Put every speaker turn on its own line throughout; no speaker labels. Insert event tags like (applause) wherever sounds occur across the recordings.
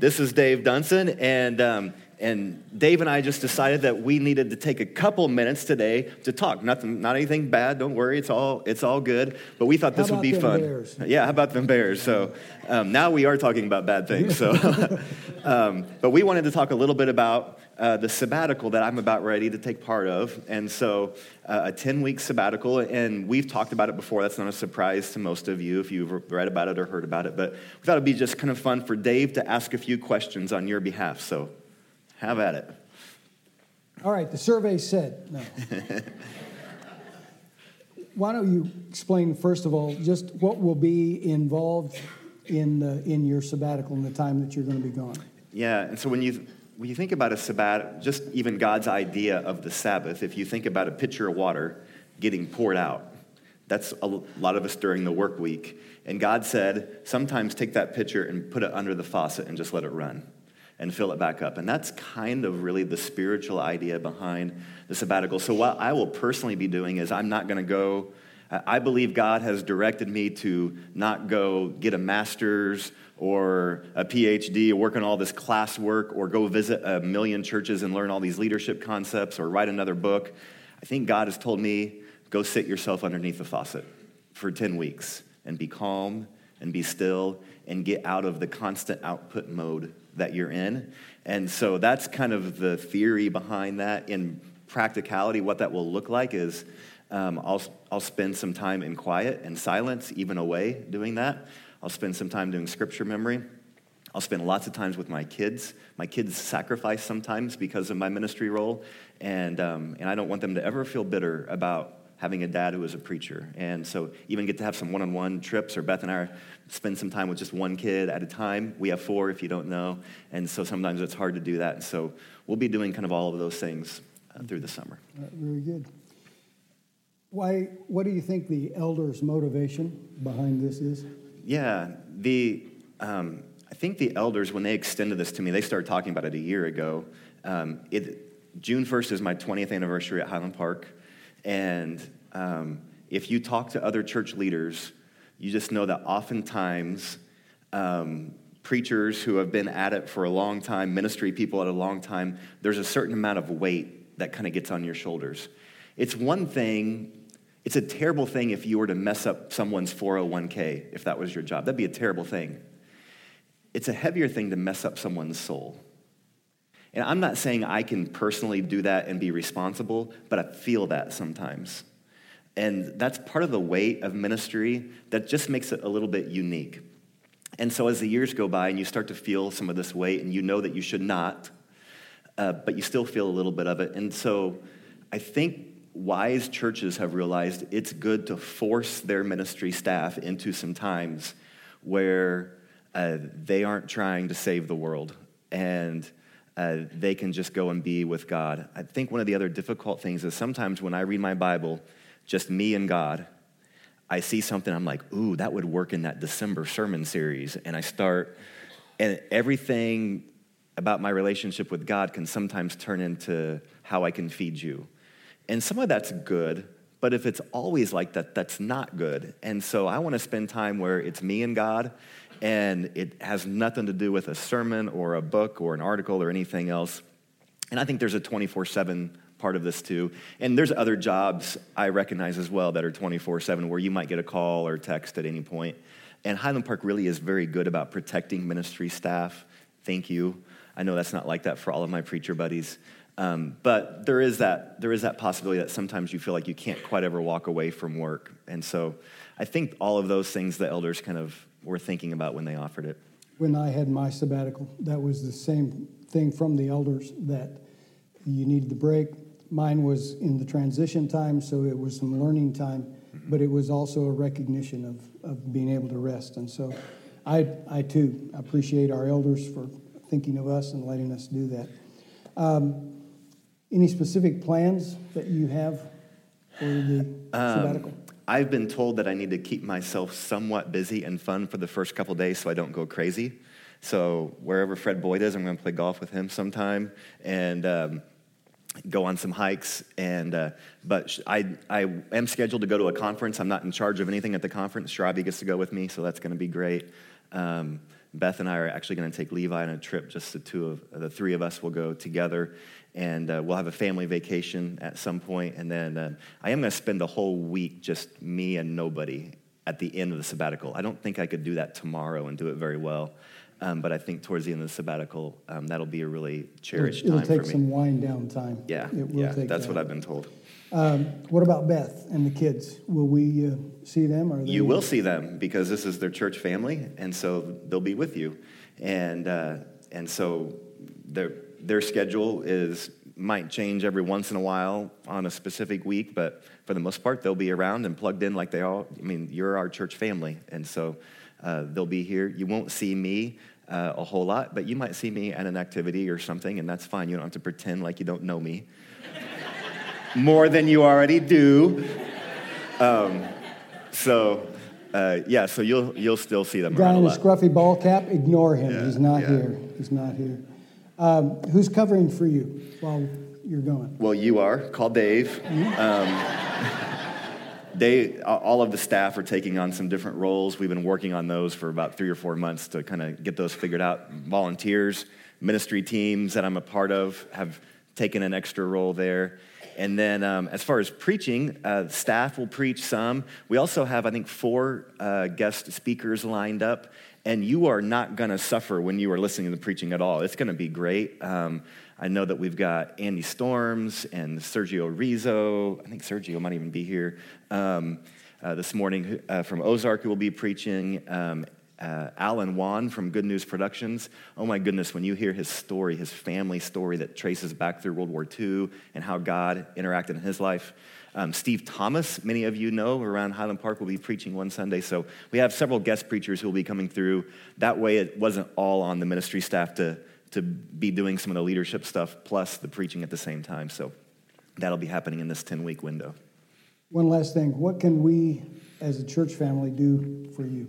this is Dave Dunson, and um, and Dave and I just decided that we needed to take a couple minutes today to talk. Nothing, not anything bad. Don't worry, it's all it's all good. But we thought this would be fun.
Bears?
Yeah, how about them Bears? So um, now we are talking about bad things. So, (laughs) um, but we wanted to talk a little bit about uh, the sabbatical that I'm about ready to take part of, and so uh, a 10 week sabbatical. And we've talked about it before. That's not a surprise to most of you if you've read about it or heard about it. But we thought it'd be just kind of fun for Dave to ask a few questions on your behalf. So have at it.
All right, the survey said, no. (laughs) Why don't you explain, first of all, just what will be involved in, the, in your sabbatical and the time that you're going to be gone?
Yeah, and so when you, when you think about a sabbat, just even God's idea of the Sabbath, if you think about a pitcher of water getting poured out, that's a lot of us during the work week. And God said, sometimes take that pitcher and put it under the faucet and just let it run and fill it back up. And that's kind of really the spiritual idea behind the sabbatical. So, what I will personally be doing is I'm not going to go. I believe God has directed me to not go get a master's or a PhD or work on all this classwork or go visit a million churches and learn all these leadership concepts or write another book. I think God has told me go sit yourself underneath the faucet for 10 weeks and be calm and be still and get out of the constant output mode that you're in. And so that's kind of the theory behind that. In practicality, what that will look like is um, I'll, I'll spend some time in quiet and silence, even away doing that. I'll spend some time doing scripture memory. I'll spend lots of times with my kids. My kids sacrifice sometimes because of my ministry role, and, um, and I don't want them to ever feel bitter about having a dad who is a preacher. And so even get to have some one-on-one trips, or Beth and I spend some time with just one kid at a time. We have four, if you don't know. And so sometimes it's hard to do that. And so we'll be doing kind of all of those things uh, through the summer.
Uh, very good. Why, what do you think the elders' motivation behind this is?
Yeah, the, um, I think the elders, when they extended this to me, they started talking about it a year ago. Um, it, June 1st is my 20th anniversary at Highland Park. And um, if you talk to other church leaders, you just know that oftentimes um, preachers who have been at it for a long time, ministry people at a long time, there's a certain amount of weight that kind of gets on your shoulders. It's one thing, it's a terrible thing if you were to mess up someone's 401k, if that was your job. That'd be a terrible thing. It's a heavier thing to mess up someone's soul. And I'm not saying I can personally do that and be responsible, but I feel that sometimes. And that's part of the weight of ministry that just makes it a little bit unique. And so as the years go by and you start to feel some of this weight and you know that you should not, uh, but you still feel a little bit of it. And so I think wise churches have realized it's good to force their ministry staff into some times where uh, they aren't trying to save the world. And uh, they can just go and be with God. I think one of the other difficult things is sometimes when I read my Bible, just me and God, I see something, I'm like, ooh, that would work in that December sermon series. And I start, and everything about my relationship with God can sometimes turn into how I can feed you. And some of that's good, but if it's always like that, that's not good. And so I want to spend time where it's me and God and it has nothing to do with a sermon or a book or an article or anything else. And I think there's a 24 7 part of this too. And there's other jobs I recognize as well that are 24 7 where you might get a call or text at any point. And Highland Park really is very good about protecting ministry staff. Thank you. I know that's not like that for all of my preacher buddies. Um, but there is, that, there is that possibility that sometimes you feel like you can't quite ever walk away from work. And so I think all of those things the elders kind of were thinking about when they offered it.
When I had my sabbatical, that was the same thing from the elders that you needed the break. Mine was in the transition time, so it was some learning time, mm-hmm. but it was also a recognition of, of being able to rest. And so I, I too appreciate our elders for thinking of us and letting us do that. Um, any specific plans that you have for the um, sabbatical?
I've been told that I need to keep myself somewhat busy and fun for the first couple days so I don't go crazy. So wherever Fred Boyd is, I'm going to play golf with him sometime and um, go on some hikes. And uh, but I I am scheduled to go to a conference. I'm not in charge of anything at the conference. Shrabi gets to go with me, so that's going to be great. Um, Beth and I are actually going to take Levi on a trip. Just the two of the three of us will go together, and uh, we'll have a family vacation at some point. And then uh, I am going to spend the whole week just me and nobody at the end of the sabbatical. I don't think I could do that tomorrow and do it very well. Um, but I think towards the end of the sabbatical, um, that'll be a really cherished
it'll,
time
it'll take
for me.
some wind down time.
Yeah, yeah,
take
that's
that.
what I've been told.
Um, what about Beth and the kids? Will we uh, see them? Or
You will see them because this is their church family, and so they'll be with you. And uh, and so their their schedule is might change every once in a while on a specific week, but for the most part, they'll be around and plugged in like they all. I mean, you're our church family, and so uh, they'll be here. You won't see me. Uh, a whole lot, but you might see me at an activity or something, and that's fine. You don't have to pretend like you don't know me more than you already do. Um, so, uh, yeah, so you'll, you'll still see them
Guy
a
in a scruffy ball cap, ignore him.
Yeah,
He's not
yeah.
here. He's not here. Um, who's covering for you while you're going?
Well, you are. Call Dave. Um, they, all of the staff are taking on some different roles. We've been working on those for about three or four months to kind of get those figured out. Volunteers, ministry teams that I'm a part of have taken an extra role there. And then, um, as far as preaching, uh, staff will preach some. We also have, I think, four uh, guest speakers lined up. And you are not going to suffer when you are listening to the preaching at all. It's going to be great. Um, I know that we've got Andy Storms and Sergio Rizzo. I think Sergio might even be here um, uh, this morning uh, from Ozark, who will be preaching. Um, uh, Alan Wan from Good News Productions. Oh my goodness, when you hear his story, his family story that traces back through World War II and how God interacted in his life. Um, Steve Thomas, many of you know, around Highland Park, will be preaching one Sunday. So we have several guest preachers who will be coming through. That way, it wasn't all on the ministry staff to, to be doing some of the leadership stuff plus the preaching at the same time. So that'll be happening in this 10 week window.
One last thing. What can we as a church family do for you?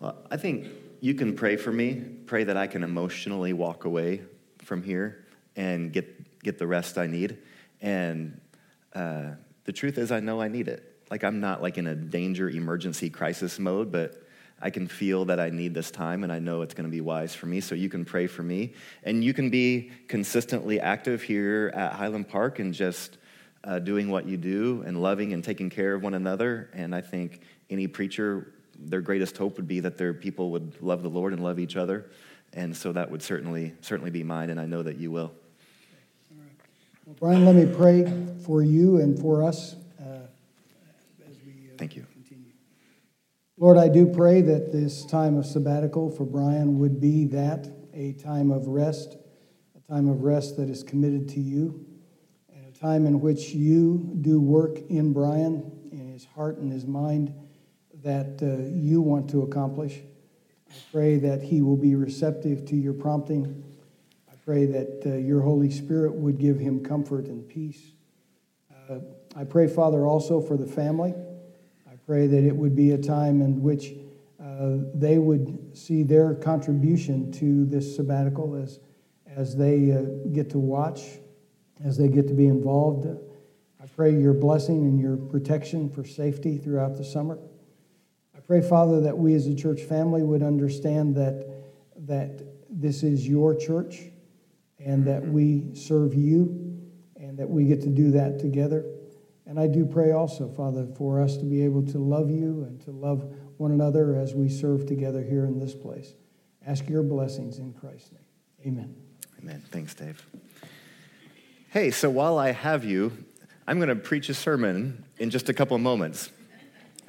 Well, I think you can pray for me. Pray that I can emotionally walk away from here and get get the rest I need. And uh, the truth is, I know I need it. Like I'm not like in a danger, emergency, crisis mode, but I can feel that I need this time, and I know it's going to be wise for me. So you can pray for me, and you can be consistently active here at Highland Park and just uh, doing what you do and loving and taking care of one another. And I think any preacher, their greatest hope would be that their people would love the Lord and love each other. And so that would certainly certainly be mine, and I know that you will.
Well, Brian, let me pray for you and for us uh, as we uh,
Thank you.
continue. Lord, I do pray that this time of sabbatical for Brian would be that a time of rest, a time of rest that is committed to you, and a time in which you do work in Brian, in his heart and his mind, that uh, you want to accomplish. I pray that he will be receptive to your prompting. I pray that uh, your Holy Spirit would give him comfort and peace. Uh, I pray, Father, also for the family. I pray that it would be a time in which uh, they would see their contribution to this sabbatical as, as they uh, get to watch, as they get to be involved. I pray your blessing and your protection for safety throughout the summer. Pray, Father, that we as a church family would understand that, that this is your church and that mm-hmm. we serve you and that we get to do that together. And I do pray also, Father, for us to be able to love you and to love one another as we serve together here in this place. Ask your blessings in Christ's name. Amen.
Amen. Thanks, Dave. Hey, so while I have you, I'm going to preach a sermon in just a couple of moments.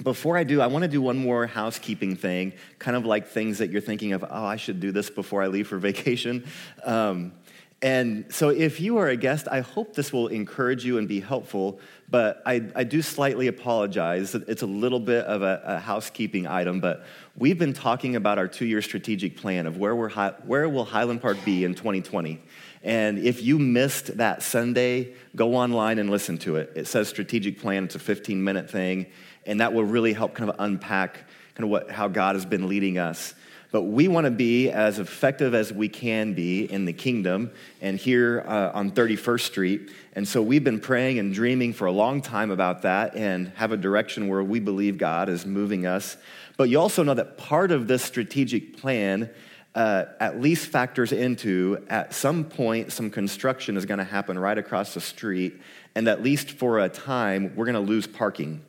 Before I do, I want to do one more housekeeping thing, kind of like things that you're thinking of, oh, I should do this before I leave for vacation. (laughs) Um, and so, if you are a guest, I hope this will encourage you and be helpful. But I, I do slightly apologize. It's a little bit of a, a housekeeping item, but we've been talking about our two year strategic plan of where, we're, where will Highland Park be in 2020. And if you missed that Sunday, go online and listen to it. It says strategic plan, it's a 15 minute thing, and that will really help kind of unpack kind of what, how God has been leading us. But we want to be as effective as we can be in the kingdom and here uh, on 31st Street. And so we've been praying and dreaming for a long time about that and have a direction where we believe God is moving us. But you also know that part of this strategic plan uh, at least factors into at some point some construction is going to happen right across the street and at least for a time we're going to lose parking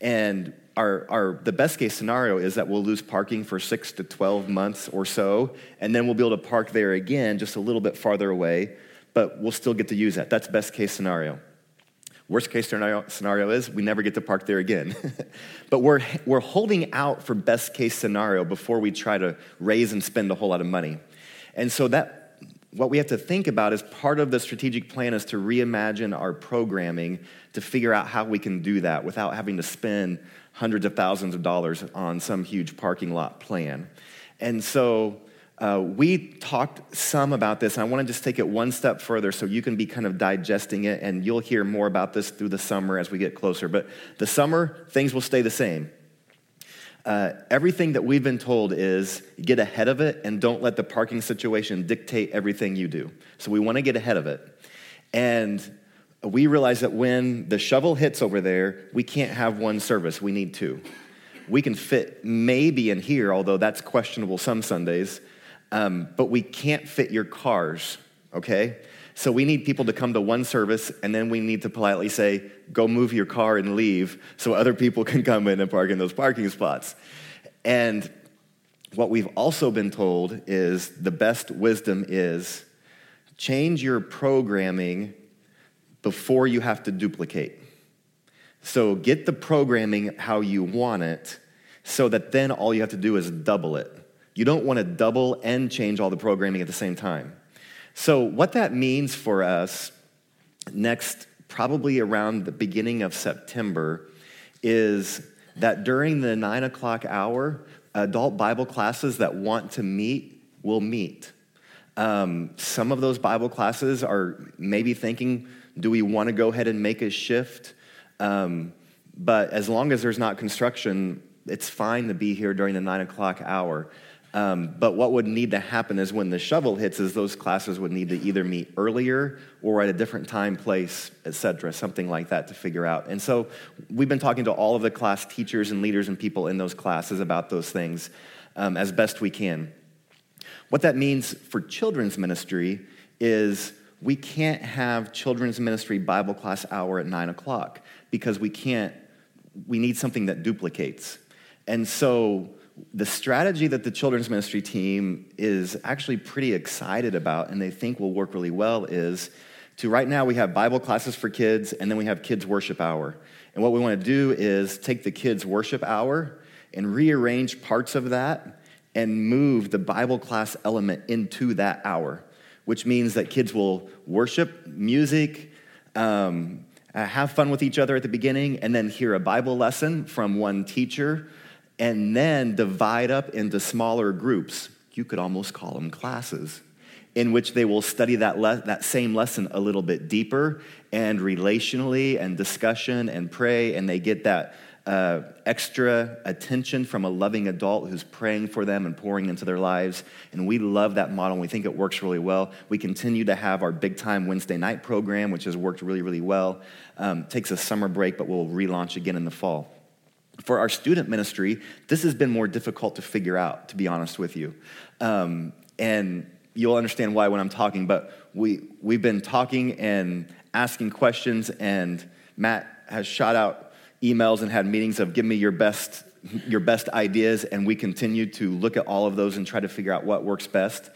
and our, our, the best case scenario is that we'll lose parking for six to 12 months or so, and then we'll be able to park there again just a little bit farther away, but we'll still get to use that. That's best case scenario. Worst case scenario, scenario is we never get to park there again. (laughs) but we're, we're holding out for best case scenario before we try to raise and spend a whole lot of money. And so that what we have to think about is part of the strategic plan is to reimagine our programming to figure out how we can do that without having to spend hundreds of thousands of dollars on some huge parking lot plan. And so uh, we talked some about this, and I want to just take it one step further so you can be kind of digesting it, and you'll hear more about this through the summer as we get closer. But the summer, things will stay the same. Uh, everything that we've been told is get ahead of it and don't let the parking situation dictate everything you do. So we want to get ahead of it. And we realize that when the shovel hits over there, we can't have one service, we need two. We can fit maybe in here, although that's questionable some Sundays, um, but we can't fit your cars, okay? So we need people to come to one service, and then we need to politely say, go move your car and leave so other people can come in and park in those parking spots. And what we've also been told is the best wisdom is change your programming before you have to duplicate. So get the programming how you want it so that then all you have to do is double it. You don't want to double and change all the programming at the same time. So, what that means for us next, probably around the beginning of September, is that during the nine o'clock hour, adult Bible classes that want to meet will meet. Um, some of those Bible classes are maybe thinking, do we want to go ahead and make a shift? Um, but as long as there's not construction, it's fine to be here during the nine o'clock hour. Um, but what would need to happen is when the shovel hits, is those classes would need to either meet earlier or at a different time, place, etc., something like that to figure out. And so we've been talking to all of the class teachers and leaders and people in those classes about those things um, as best we can. What that means for children's ministry is we can't have children's ministry Bible class hour at nine o'clock because we can't, we need something that duplicates. And so the strategy that the children's ministry team is actually pretty excited about and they think will work really well is to right now we have Bible classes for kids and then we have kids worship hour. And what we want to do is take the kids worship hour and rearrange parts of that and move the Bible class element into that hour, which means that kids will worship music, um, have fun with each other at the beginning, and then hear a Bible lesson from one teacher and then divide up into smaller groups. You could almost call them classes, in which they will study that, le- that same lesson a little bit deeper and relationally and discussion and pray, and they get that uh, extra attention from a loving adult who's praying for them and pouring into their lives. And we love that model. And we think it works really well. We continue to have our big time Wednesday night program, which has worked really, really well. Um, takes a summer break, but we'll relaunch again in the fall. For our student ministry, this has been more difficult to figure out, to be honest with you. Um, and you'll understand why when I'm talking, but we, we've been talking and asking questions, and Matt has shot out emails and had meetings of give me your best, your best ideas, and we continue to look at all of those and try to figure out what works best.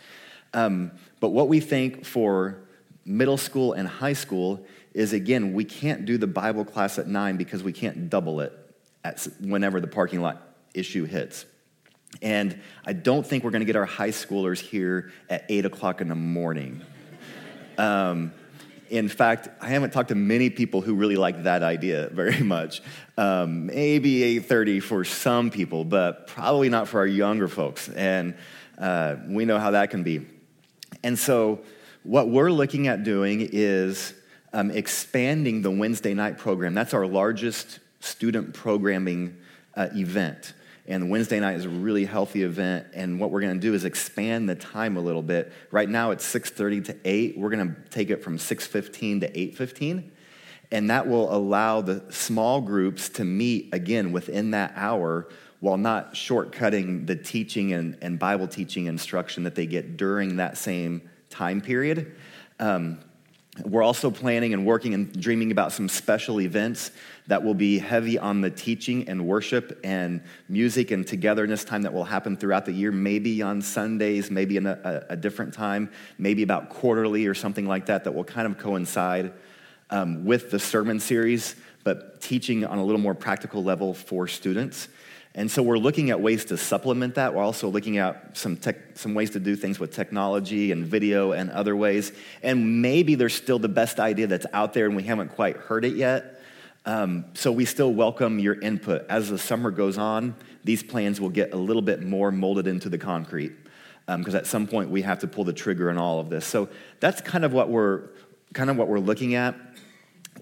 Um, but what we think for middle school and high school is again, we can't do the Bible class at nine because we can't double it whenever the parking lot issue hits. And I don't think we're going to get our high schoolers here at 8 o'clock in the morning. (laughs) Um, in fact, I haven't talked to many people who really like that idea (laughs) very much. Um, maybe 8:30 for some people, but probably not for our younger folks. And uh, we know how that can be. And so, what we're looking at doing is um, expanding the Wednesday night program. That's our largest student programming uh, event. And Wednesday night is a really healthy event. And what we're going to do is expand the time a little bit. Right now it's 6:30 to 8. We're going to take it from 6:15 to 8:15. And that will allow the small groups to meet again within that hour while not shortcutting the teaching and, and Bible teaching instruction that they get during that same time period. Um, we're also planning and working and dreaming about some special events that will be heavy on the teaching and worship and music and togetherness time that will happen throughout the year, maybe on Sundays, maybe in a, a different time, maybe about quarterly or something like that, that will kind of coincide um, with the sermon series, but teaching on a little more practical level for students. And so we're looking at ways to supplement that. We're also looking at some, tech, some ways to do things with technology and video and other ways. And maybe there's still the best idea that's out there and we haven't quite heard it yet. Um, so we still welcome your input. As the summer goes on, these plans will get a little bit more molded into the concrete because um, at some point we have to pull the trigger on all of this. So that's kind of what we're kind of what we're looking at.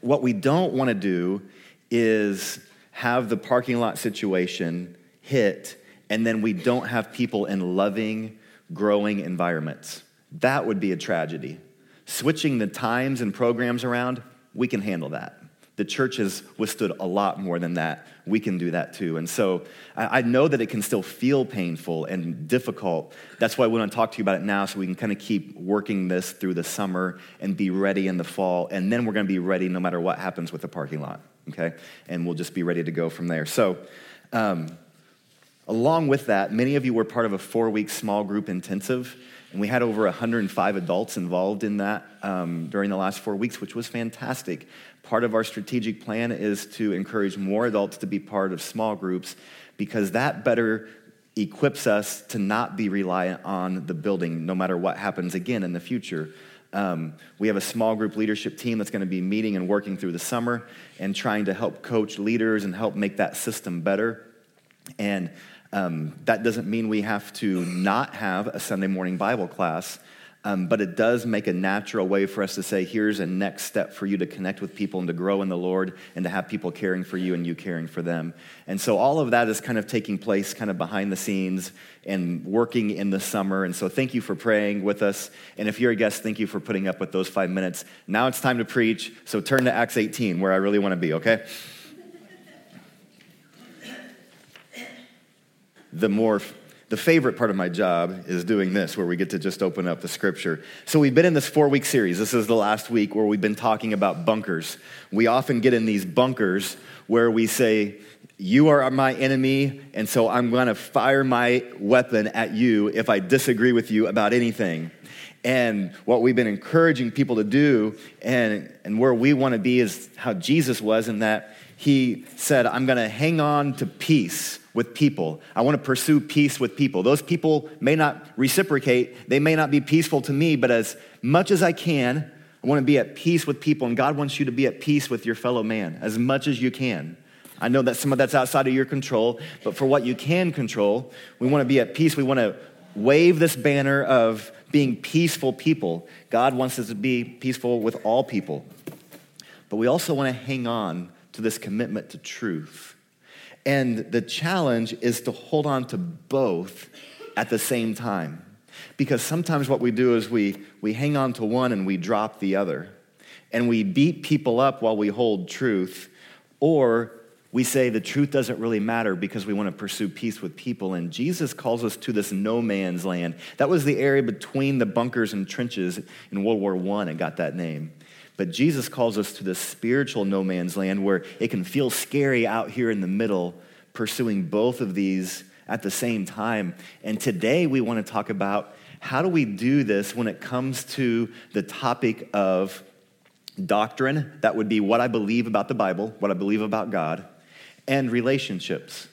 What we don't want to do is have the parking lot situation hit and then we don't have people in loving, growing environments. That would be a tragedy. Switching the times and programs around, we can handle that. The church has withstood a lot more than that. We can do that too. And so I know that it can still feel painful and difficult. That's why we want to talk to you about it now so we can kind of keep working this through the summer and be ready in the fall. And then we're going to be ready no matter what happens with the parking lot okay? And we'll just be ready to go from there. So, um, along with that, many of you were part of a four week small group intensive, and we had over 105 adults involved in that um, during the last four weeks, which was fantastic. Part of our strategic plan is to encourage more adults to be part of small groups because that better equips us to not be reliant on the building no matter what happens again in the future. Um, we have a small group leadership team that's going to be meeting and working through the summer and trying to help coach leaders and help make that system better. And um, that doesn't mean we have to not have a Sunday morning Bible class. Um, but it does make a natural way for us to say, here's a next step for you to connect with people and to grow in the Lord and to have people caring for you and you caring for them. And so all of that is kind of taking place kind of behind the scenes and working in the summer. And so thank you for praying with us. And if you're a guest, thank you for putting up with those five minutes. Now it's time to preach. So turn to Acts 18, where I really want to be, okay? The more the favorite part of my job is doing this, where we get to just open up the scripture. So, we've been in this four week series. This is the last week where we've been talking about bunkers. We often get in these bunkers where we say, You are my enemy, and so I'm gonna fire my weapon at you if I disagree with you about anything. And what we've been encouraging people to do, and, and where we wanna be, is how Jesus was, in that he said, I'm gonna hang on to peace with people. I want to pursue peace with people. Those people may not reciprocate, they may not be peaceful to me, but as much as I can, I want to be at peace with people. And God wants you to be at peace with your fellow man as much as you can. I know that some of that's outside of your control, but for what you can control, we want to be at peace. We want to wave this banner of being peaceful people. God wants us to be peaceful with all people. But we also want to hang on to this commitment to truth and the challenge is to hold on to both at the same time. Because sometimes what we do is we, we hang on to one and we drop the other. And we beat people up while we hold truth. Or we say the truth doesn't really matter because we want to pursue peace with people. And Jesus calls us to this no man's land. That was the area between the bunkers and trenches in World War I, and got that name. But Jesus calls us to the spiritual no man's land where it can feel scary out here in the middle, pursuing both of these at the same time. And today we want to talk about how do we do this when it comes to the topic of doctrine, that would be what I believe about the Bible, what I believe about God, and relationships.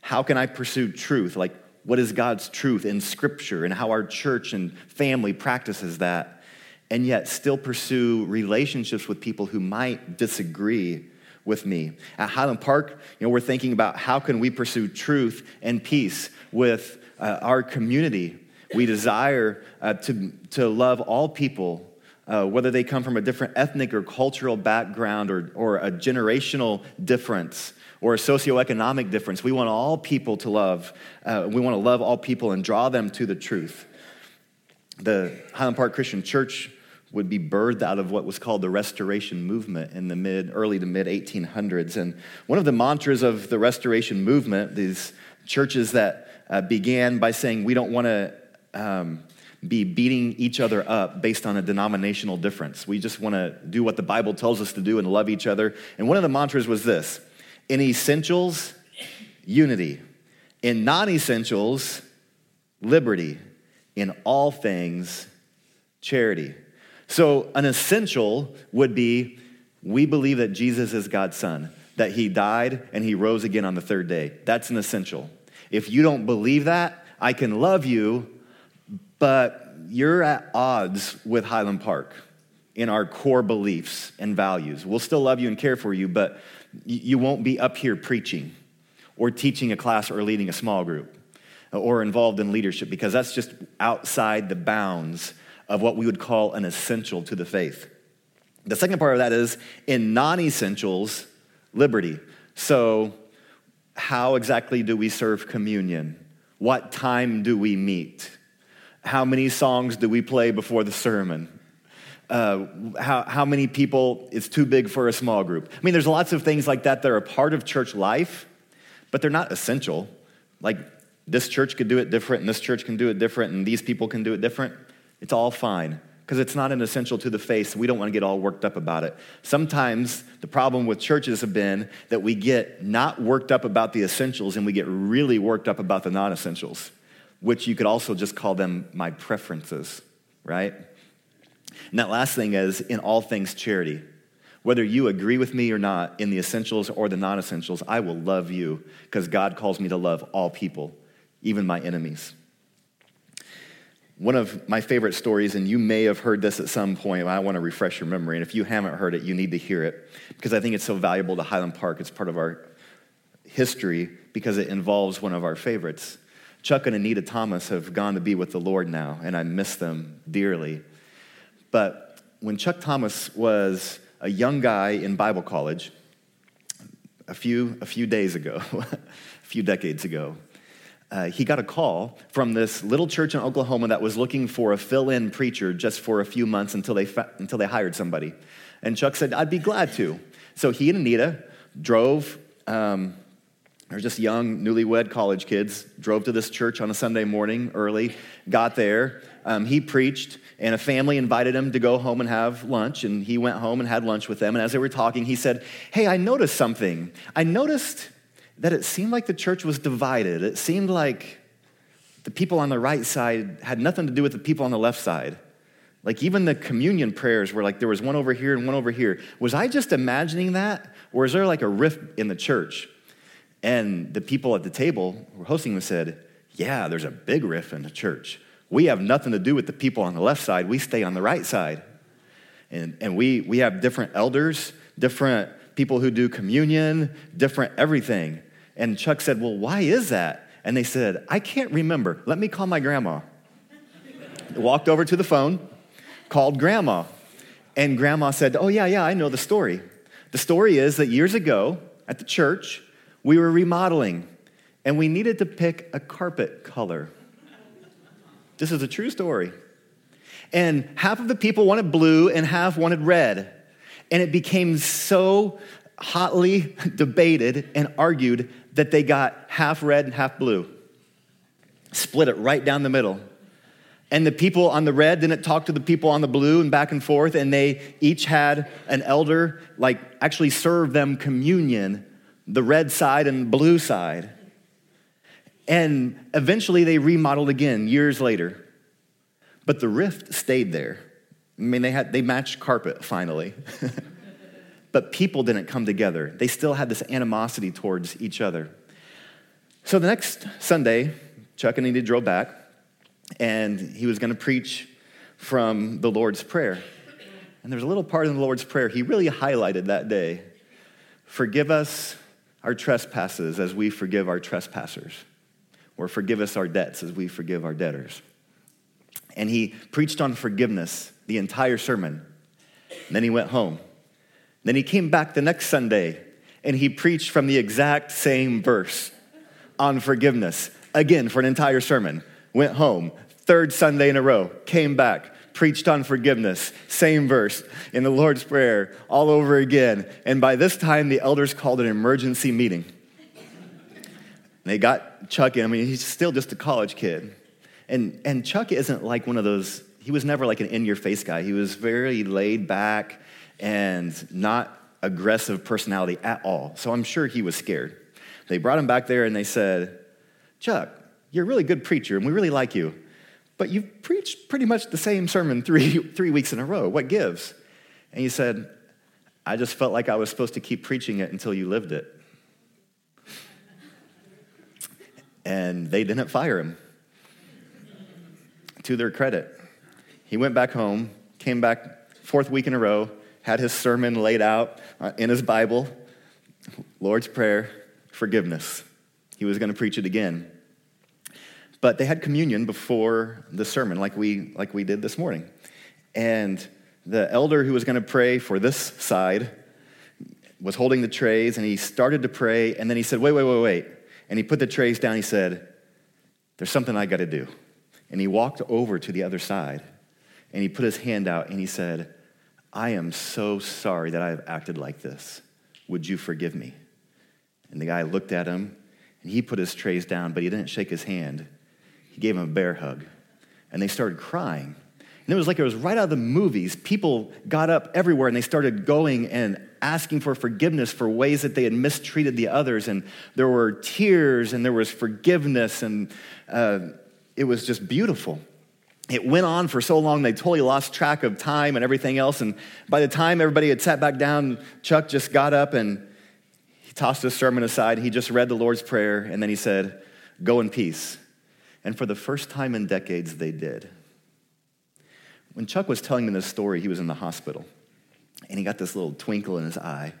How can I pursue truth? Like, what is God's truth in Scripture and how our church and family practices that? And yet still pursue relationships with people who might disagree with me. At Highland Park, you know, we're thinking about how can we pursue truth and peace with uh, our community. We desire uh, to, to love all people, uh, whether they come from a different ethnic or cultural background or, or a generational difference or a socioeconomic difference. We want all people to love. Uh, we want to love all people and draw them to the truth. The Highland Park Christian Church would be birthed out of what was called the Restoration Movement in the mid, early to mid 1800s. And one of the mantras of the Restoration Movement, these churches that uh, began by saying we don't want to um, be beating each other up based on a denominational difference. We just want to do what the Bible tells us to do and love each other. And one of the mantras was this in essentials, unity. In non essentials, liberty. In all things, charity. So, an essential would be we believe that Jesus is God's son, that he died and he rose again on the third day. That's an essential. If you don't believe that, I can love you, but you're at odds with Highland Park in our core beliefs and values. We'll still love you and care for you, but you won't be up here preaching or teaching a class or leading a small group or involved in leadership because that's just outside the bounds of what we would call an essential to the faith. The second part of that is in non essentials, liberty. So, how exactly do we serve communion? What time do we meet? How many songs do we play before the sermon? Uh, how, how many people is too big for a small group? I mean, there's lots of things like that that are a part of church life, but they're not essential. Like this church could do it different, and this church can do it different, and these people can do it different. It's all fine because it's not an essential to the faith. we don't want to get all worked up about it. Sometimes the problem with churches have been that we get not worked up about the essentials and we get really worked up about the non essentials, which you could also just call them my preferences, right? And that last thing is in all things charity. Whether you agree with me or not in the essentials or the non essentials, I will love you because God calls me to love all people, even my enemies. One of my favorite stories, and you may have heard this at some point, I want to refresh your memory. And if you haven't heard it, you need to hear it because I think it's so valuable to Highland Park. It's part of our history because it involves one of our favorites. Chuck and Anita Thomas have gone to be with the Lord now, and I miss them dearly. But when Chuck Thomas was a young guy in Bible college, a few, a few days ago, (laughs) a few decades ago, uh, he got a call from this little church in Oklahoma that was looking for a fill in preacher just for a few months until they, fa- until they hired somebody. And Chuck said, I'd be glad to. So he and Anita drove, um, they're just young, newlywed college kids, drove to this church on a Sunday morning early, got there. Um, he preached, and a family invited him to go home and have lunch. And he went home and had lunch with them. And as they were talking, he said, Hey, I noticed something. I noticed that it seemed like the church was divided. It seemed like the people on the right side had nothing to do with the people on the left side. Like even the communion prayers were like there was one over here and one over here. Was I just imagining that? Or is there like a rift in the church? And the people at the table who were hosting them said, Yeah, there's a big rift in the church. We have nothing to do with the people on the left side. We stay on the right side. And, and we, we have different elders, different people who do communion, different everything. And Chuck said, Well, why is that? And they said, I can't remember. Let me call my grandma. Walked over to the phone, called grandma. And grandma said, Oh, yeah, yeah, I know the story. The story is that years ago at the church, we were remodeling and we needed to pick a carpet color. This is a true story. And half of the people wanted blue and half wanted red. And it became so hotly (laughs) debated and argued that they got half red and half blue. Split it right down the middle. And the people on the red didn't talk to the people on the blue and back and forth, and they each had an elder, like, actually serve them communion, the red side and blue side. And eventually they remodeled again years later. But the rift stayed there. I mean, they, had, they matched carpet finally. (laughs) but people didn't come together. They still had this animosity towards each other. So the next Sunday, Chuck and Anita drove back, and he was going to preach from the Lord's Prayer. And there's a little part in the Lord's Prayer he really highlighted that day Forgive us our trespasses as we forgive our trespassers, or forgive us our debts as we forgive our debtors. And he preached on forgiveness the entire sermon. And then he went home. Then he came back the next Sunday and he preached from the exact same verse on forgiveness again for an entire sermon. Went home, third Sunday in a row, came back, preached on forgiveness, same verse in the Lord's Prayer all over again. And by this time, the elders called an emergency meeting. They got Chuck in. I mean, he's still just a college kid. And, and Chuck isn't like one of those, he was never like an in your face guy. He was very laid back and not aggressive personality at all. So I'm sure he was scared. They brought him back there and they said, Chuck, you're a really good preacher and we really like you, but you've preached pretty much the same sermon three, three weeks in a row. What gives? And he said, I just felt like I was supposed to keep preaching it until you lived it. And they didn't fire him. To their credit, he went back home, came back fourth week in a row, had his sermon laid out uh, in his Bible Lord's Prayer, forgiveness. He was going to preach it again. But they had communion before the sermon, like we, like we did this morning. And the elder who was going to pray for this side was holding the trays, and he started to pray, and then he said, Wait, wait, wait, wait. And he put the trays down. He said, There's something I got to do. And he walked over to the other side, and he put his hand out, and he said, I am so sorry that I have acted like this. Would you forgive me? And the guy looked at him, and he put his trays down, but he didn't shake his hand. He gave him a bear hug. And they started crying. And it was like it was right out of the movies. People got up everywhere and they started going and asking for forgiveness for ways that they had mistreated the others. And there were tears and there was forgiveness, and uh, it was just beautiful. It went on for so long, they totally lost track of time and everything else. And by the time everybody had sat back down, Chuck just got up and he tossed his sermon aside. He just read the Lord's Prayer and then he said, Go in peace. And for the first time in decades, they did. When Chuck was telling me this story, he was in the hospital, and he got this little twinkle in his eye.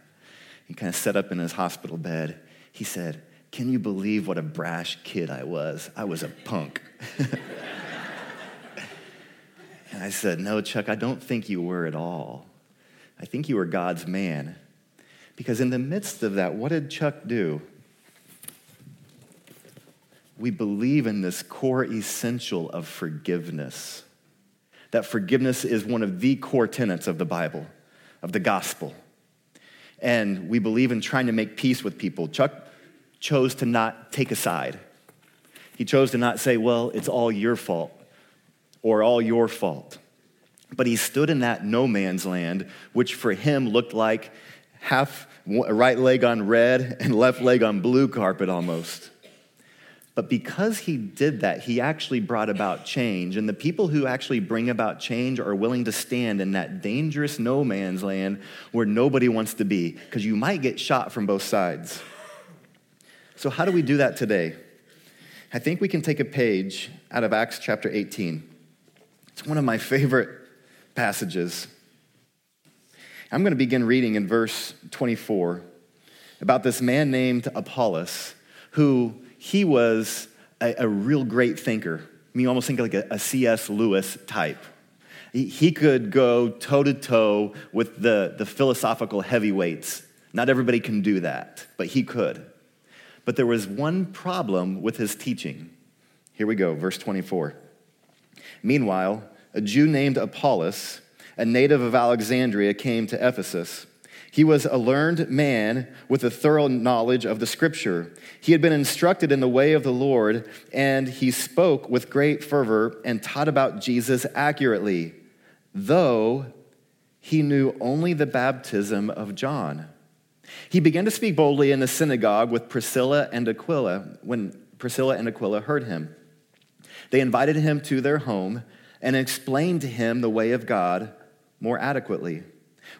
He kind of sat up in his hospital bed. He said, Can you believe what a brash kid I was? I was a punk. (laughs) and I said, No, Chuck, I don't think you were at all. I think you were God's man. Because in the midst of that, what did Chuck do? We believe in this core essential of forgiveness that forgiveness is one of the core tenets of the Bible, of the gospel. And we believe in trying to make peace with people. Chuck chose to not take a side. He chose to not say, well, it's all your fault or all your fault. But he stood in that no man's land, which for him looked like half right leg on red and left leg on blue carpet almost. But because he did that, he actually brought about change. And the people who actually bring about change are willing to stand in that dangerous no man's land where nobody wants to be, because you might get shot from both sides. So, how do we do that today? I think we can take a page out of Acts chapter 18. It's one of my favorite passages. I'm going to begin reading in verse 24 about this man named Apollos who he was a, a real great thinker. I mean, you almost think like a, a C.S. Lewis type. He, he could go toe to toe with the, the philosophical heavyweights. Not everybody can do that, but he could. But there was one problem with his teaching. Here we go, verse 24. Meanwhile, a Jew named Apollos, a native of Alexandria, came to Ephesus. He was a learned man with a thorough knowledge of the scripture. He had been instructed in the way of the Lord, and he spoke with great fervor and taught about Jesus accurately, though he knew only the baptism of John. He began to speak boldly in the synagogue with Priscilla and Aquila when Priscilla and Aquila heard him. They invited him to their home and explained to him the way of God more adequately.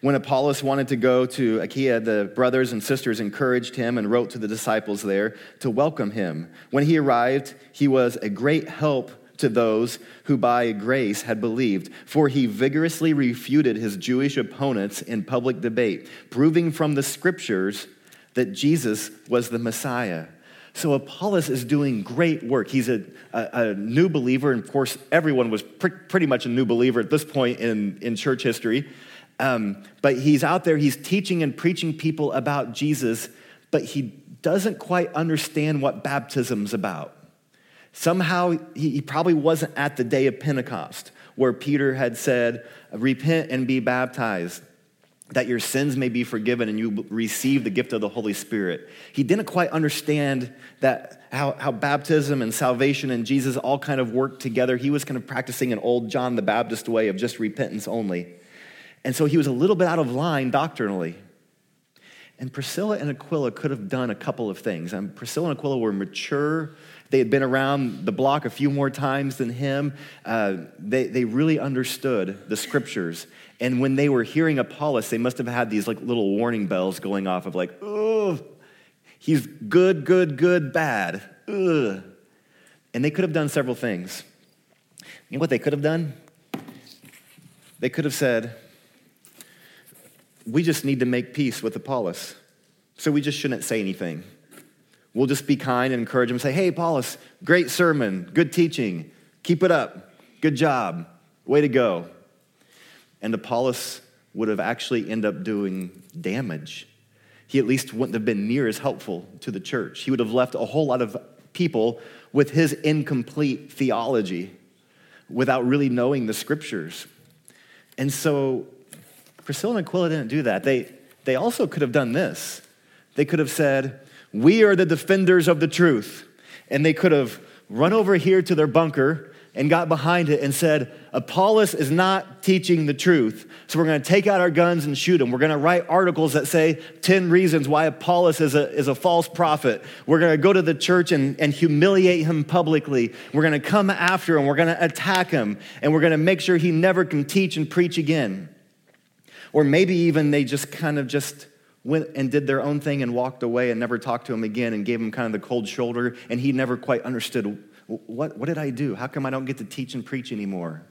When Apollos wanted to go to Achaia, the brothers and sisters encouraged him and wrote to the disciples there to welcome him. When he arrived, he was a great help to those who by grace had believed, for he vigorously refuted his Jewish opponents in public debate, proving from the scriptures that Jesus was the Messiah. So Apollos is doing great work. He's a, a, a new believer, and of course, everyone was pr- pretty much a new believer at this point in, in church history. Um, but he's out there, he's teaching and preaching people about Jesus, but he doesn't quite understand what baptism's about. Somehow, he, he probably wasn't at the day of Pentecost where Peter had said, Repent and be baptized. that your sins may be forgiven and you receive the gift of the Holy Spirit. He didn't quite understand that how, how baptism and salvation and Jesus all kind of work together. He was kind of practicing an old John the Baptist way of just repentance only. And so he was a little bit out of line doctrinally. And Priscilla and Aquila could have done a couple of things. And Priscilla and Aquila were mature. They had been around the block a few more times than him. Uh, they, they really understood the scriptures. And when they were hearing Apollos, they must have had these like little warning bells going off of like, oh, he's good, good, good, bad. Ugh. And they could have done several things. You know what they could have done? They could have said, we just need to make peace with Apollos. So we just shouldn't say anything. We'll just be kind and encourage him. Say, hey, Apollos, great sermon, good teaching. Keep it up. Good job. Way to go. And Apollos would have actually ended up doing damage. He at least wouldn't have been near as helpful to the church. He would have left a whole lot of people with his incomplete theology without really knowing the scriptures. And so Priscilla and Aquila didn't do that. They, they also could have done this. They could have said, We are the defenders of the truth. And they could have run over here to their bunker and got behind it and said, Apollos is not teaching the truth. So we're going to take out our guns and shoot him. We're going to write articles that say 10 reasons why Apollos is a, is a false prophet. We're going to go to the church and, and humiliate him publicly. We're going to come after him. We're going to attack him. And we're going to make sure he never can teach and preach again. Or maybe even they just kind of just went and did their own thing and walked away and never talked to him again and gave him kind of the cold shoulder. And he never quite understood what, what did I do? How come I don't get to teach and preach anymore?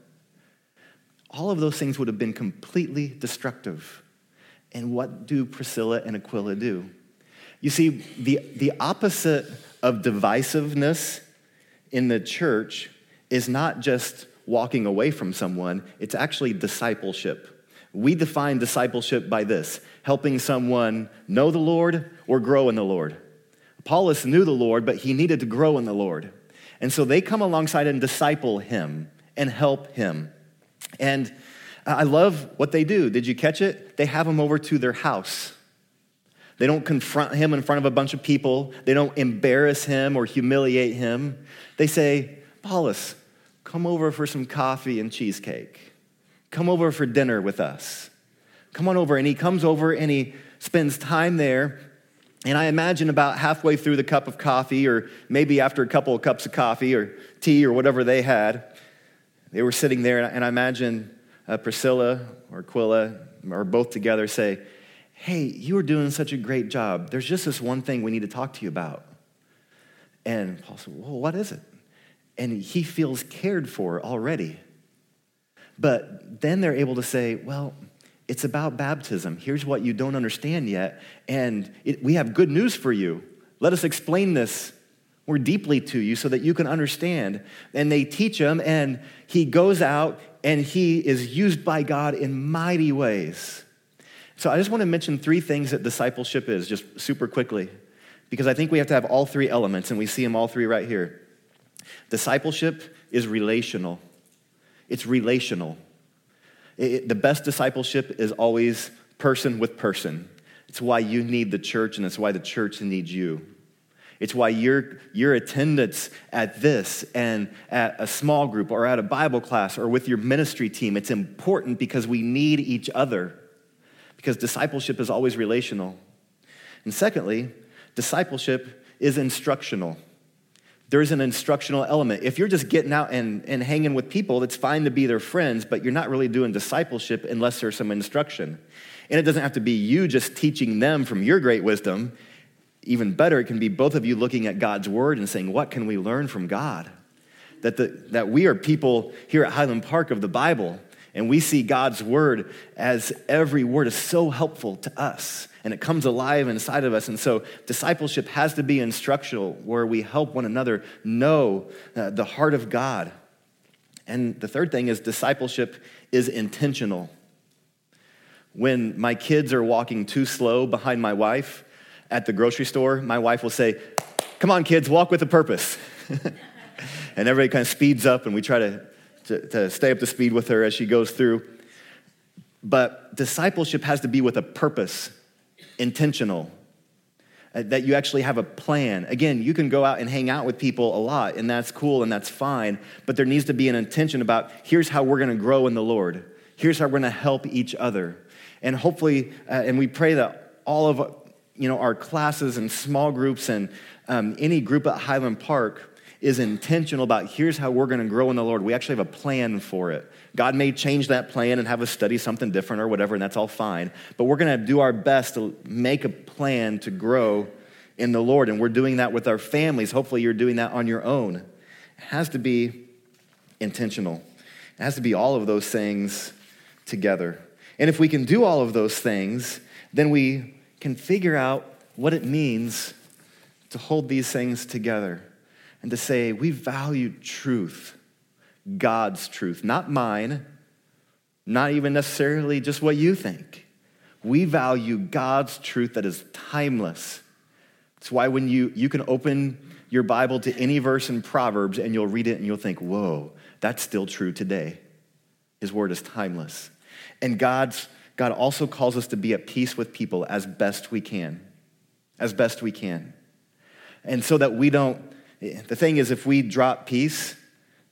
All of those things would have been completely destructive. And what do Priscilla and Aquila do? You see, the, the opposite of divisiveness in the church is not just walking away from someone, it's actually discipleship. We define discipleship by this helping someone know the Lord or grow in the Lord. Apollos knew the Lord, but he needed to grow in the Lord. And so they come alongside and disciple him and help him. And I love what they do. Did you catch it? They have him over to their house. They don't confront him in front of a bunch of people. They don't embarrass him or humiliate him. They say, Apollos, come over for some coffee and cheesecake. Come over for dinner with us. Come on over. And he comes over and he spends time there and I imagine about halfway through the cup of coffee, or maybe after a couple of cups of coffee or tea or whatever they had, they were sitting there, and I imagine uh, Priscilla or Aquila or both together say, Hey, you are doing such a great job. There's just this one thing we need to talk to you about. And Paul said, Well, what is it? And he feels cared for already. But then they're able to say, Well, it's about baptism. Here's what you don't understand yet. And it, we have good news for you. Let us explain this more deeply to you so that you can understand. And they teach him, and he goes out and he is used by God in mighty ways. So I just want to mention three things that discipleship is, just super quickly, because I think we have to have all three elements, and we see them all three right here. Discipleship is relational, it's relational. It, the best discipleship is always person with person. It's why you need the church, and it's why the church needs you. It's why your, your attendance at this and at a small group or at a Bible class or with your ministry team, it's important because we need each other. Because discipleship is always relational. And secondly, discipleship is instructional there's an instructional element. If you're just getting out and, and hanging with people, it's fine to be their friends, but you're not really doing discipleship unless there's some instruction. And it doesn't have to be you just teaching them from your great wisdom. Even better, it can be both of you looking at God's word and saying, What can we learn from God? That, the, that we are people here at Highland Park of the Bible, and we see God's word as every word is so helpful to us and it comes alive inside of us. And so discipleship has to be instructional, where we help one another know uh, the heart of God. And the third thing is discipleship is intentional. When my kids are walking too slow behind my wife at the grocery store, my wife will say, Come on, kids, walk with a purpose. (laughs) and everybody kind of speeds up, and we try to, to, to stay up to speed with her as she goes through. but discipleship has to be with a purpose, intentional, uh, that you actually have a plan. Again, you can go out and hang out with people a lot, and that's cool and that's fine, but there needs to be an intention about here's how we're gonna grow in the Lord, here's how we're gonna help each other. And hopefully, uh, and we pray that all of you know, our classes and small groups and um, any group at Highland Park is intentional about here's how we're going to grow in the Lord. We actually have a plan for it. God may change that plan and have us study something different or whatever, and that's all fine. But we're going to do our best to make a plan to grow in the Lord. And we're doing that with our families. Hopefully, you're doing that on your own. It has to be intentional, it has to be all of those things together. And if we can do all of those things, then we can figure out what it means to hold these things together and to say, we value truth, God's truth, not mine, not even necessarily just what you think. We value God's truth that is timeless. It's why when you, you can open your Bible to any verse in Proverbs and you'll read it and you'll think, whoa, that's still true today. His word is timeless. And God's, God also calls us to be at peace with people as best we can. As best we can. And so that we don't the thing is, if we drop peace,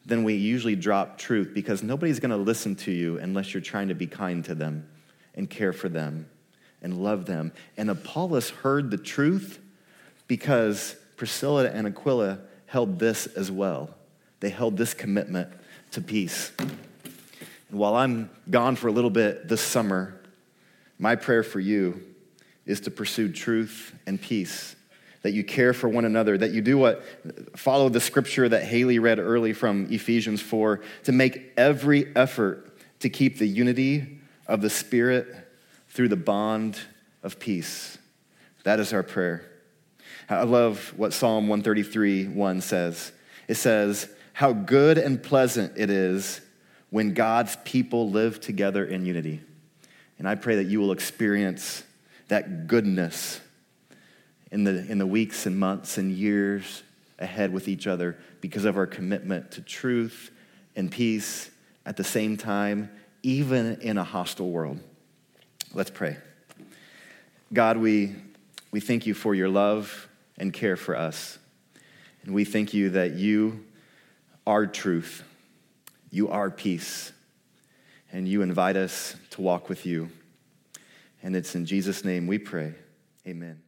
then we usually drop truth because nobody's going to listen to you unless you're trying to be kind to them and care for them and love them. And Apollos heard the truth because Priscilla and Aquila held this as well. They held this commitment to peace. And while I'm gone for a little bit this summer, my prayer for you is to pursue truth and peace that you care for one another, that you do what, follow the scripture that Haley read early from Ephesians 4, to make every effort to keep the unity of the Spirit through the bond of peace. That is our prayer. I love what Psalm 133 1 says. It says, How good and pleasant it is when God's people live together in unity. And I pray that you will experience that goodness in the, in the weeks and months and years ahead with each other because of our commitment to truth and peace at the same time, even in a hostile world. Let's pray. God, we, we thank you for your love and care for us. And we thank you that you are truth, you are peace, and you invite us to walk with you. And it's in Jesus' name we pray. Amen.